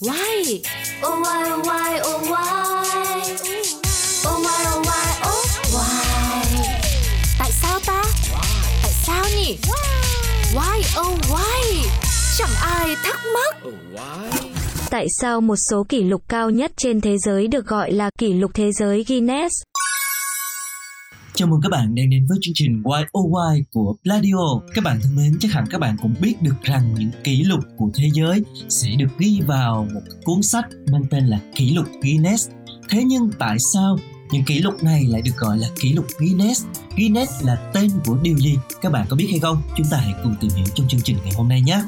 Why? Oh why oh why oh why? Oh why oh why oh why? Tại sao ta? Tại sao nhỉ? Why oh why? Chẳng ai thắc mắc. Tại sao một số kỷ lục cao nhất trên thế giới được gọi là kỷ lục thế giới Guinness? Chào mừng các bạn đang đến với chương trình Why Why của Pladio. Các bạn thân mến, chắc hẳn các bạn cũng biết được rằng những kỷ lục của thế giới sẽ được ghi vào một cuốn sách mang tên là kỷ lục Guinness. Thế nhưng tại sao những kỷ lục này lại được gọi là kỷ lục Guinness? Guinness là tên của điều gì? Các bạn có biết hay không? Chúng ta hãy cùng tìm hiểu trong chương trình ngày hôm nay nhé.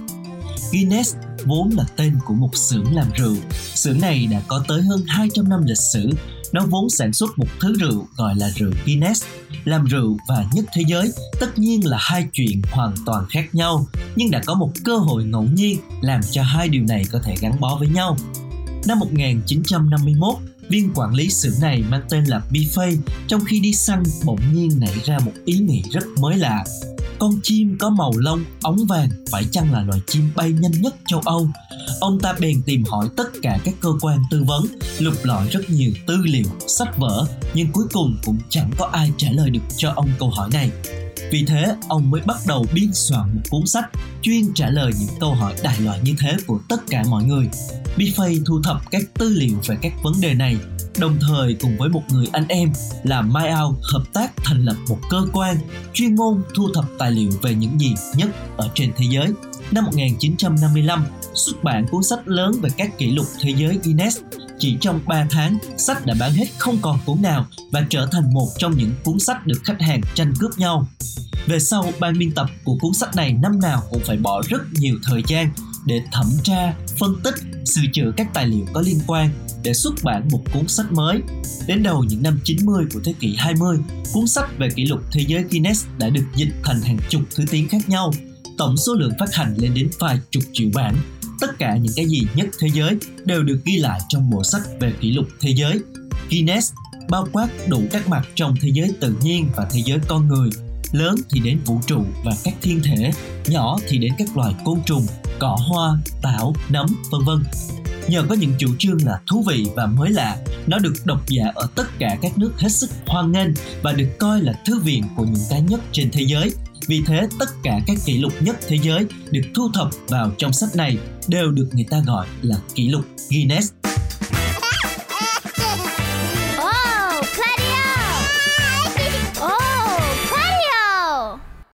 Guinness vốn là tên của một xưởng làm rượu. Xưởng này đã có tới hơn 200 năm lịch sử. Nó vốn sản xuất một thứ rượu gọi là rượu Guinness. Làm rượu và nhất thế giới tất nhiên là hai chuyện hoàn toàn khác nhau, nhưng đã có một cơ hội ngẫu nhiên làm cho hai điều này có thể gắn bó với nhau. Năm 1951, viên quản lý xưởng này mang tên là Biffay trong khi đi săn bỗng nhiên nảy ra một ý nghĩ rất mới lạ con chim có màu lông ống vàng phải chăng là loài chim bay nhanh nhất châu Âu? Ông ta bèn tìm hỏi tất cả các cơ quan tư vấn, lục lọi rất nhiều tư liệu, sách vở, nhưng cuối cùng cũng chẳng có ai trả lời được cho ông câu hỏi này. Vì thế, ông mới bắt đầu biên soạn một cuốn sách chuyên trả lời những câu hỏi đại loại như thế của tất cả mọi người. Biffay thu thập các tư liệu về các vấn đề này đồng thời cùng với một người anh em là Mai Ao hợp tác thành lập một cơ quan chuyên môn thu thập tài liệu về những gì nhất ở trên thế giới. Năm 1955, xuất bản cuốn sách lớn về các kỷ lục thế giới Guinness. Chỉ trong 3 tháng, sách đã bán hết không còn cuốn nào và trở thành một trong những cuốn sách được khách hàng tranh cướp nhau. Về sau, ban biên tập của cuốn sách này năm nào cũng phải bỏ rất nhiều thời gian để thẩm tra, phân tích, sửa chữa các tài liệu có liên quan để xuất bản một cuốn sách mới. Đến đầu những năm 90 của thế kỷ 20, cuốn sách về kỷ lục thế giới Guinness đã được dịch thành hàng chục thứ tiếng khác nhau. Tổng số lượng phát hành lên đến vài chục triệu bản. Tất cả những cái gì nhất thế giới đều được ghi lại trong bộ sách về kỷ lục thế giới. Guinness bao quát đủ các mặt trong thế giới tự nhiên và thế giới con người lớn thì đến vũ trụ và các thiên thể, nhỏ thì đến các loài côn trùng, cỏ hoa, tảo, nấm, vân vân nhờ có những chủ trương là thú vị và mới lạ, nó được độc giả ở tất cả các nước hết sức hoan nghênh và được coi là thư viện của những cái nhất trên thế giới vì thế, tất cả các kỷ lục nhất thế giới được thu thập vào trong sách này đều được người ta gọi là kỷ lục Guinness.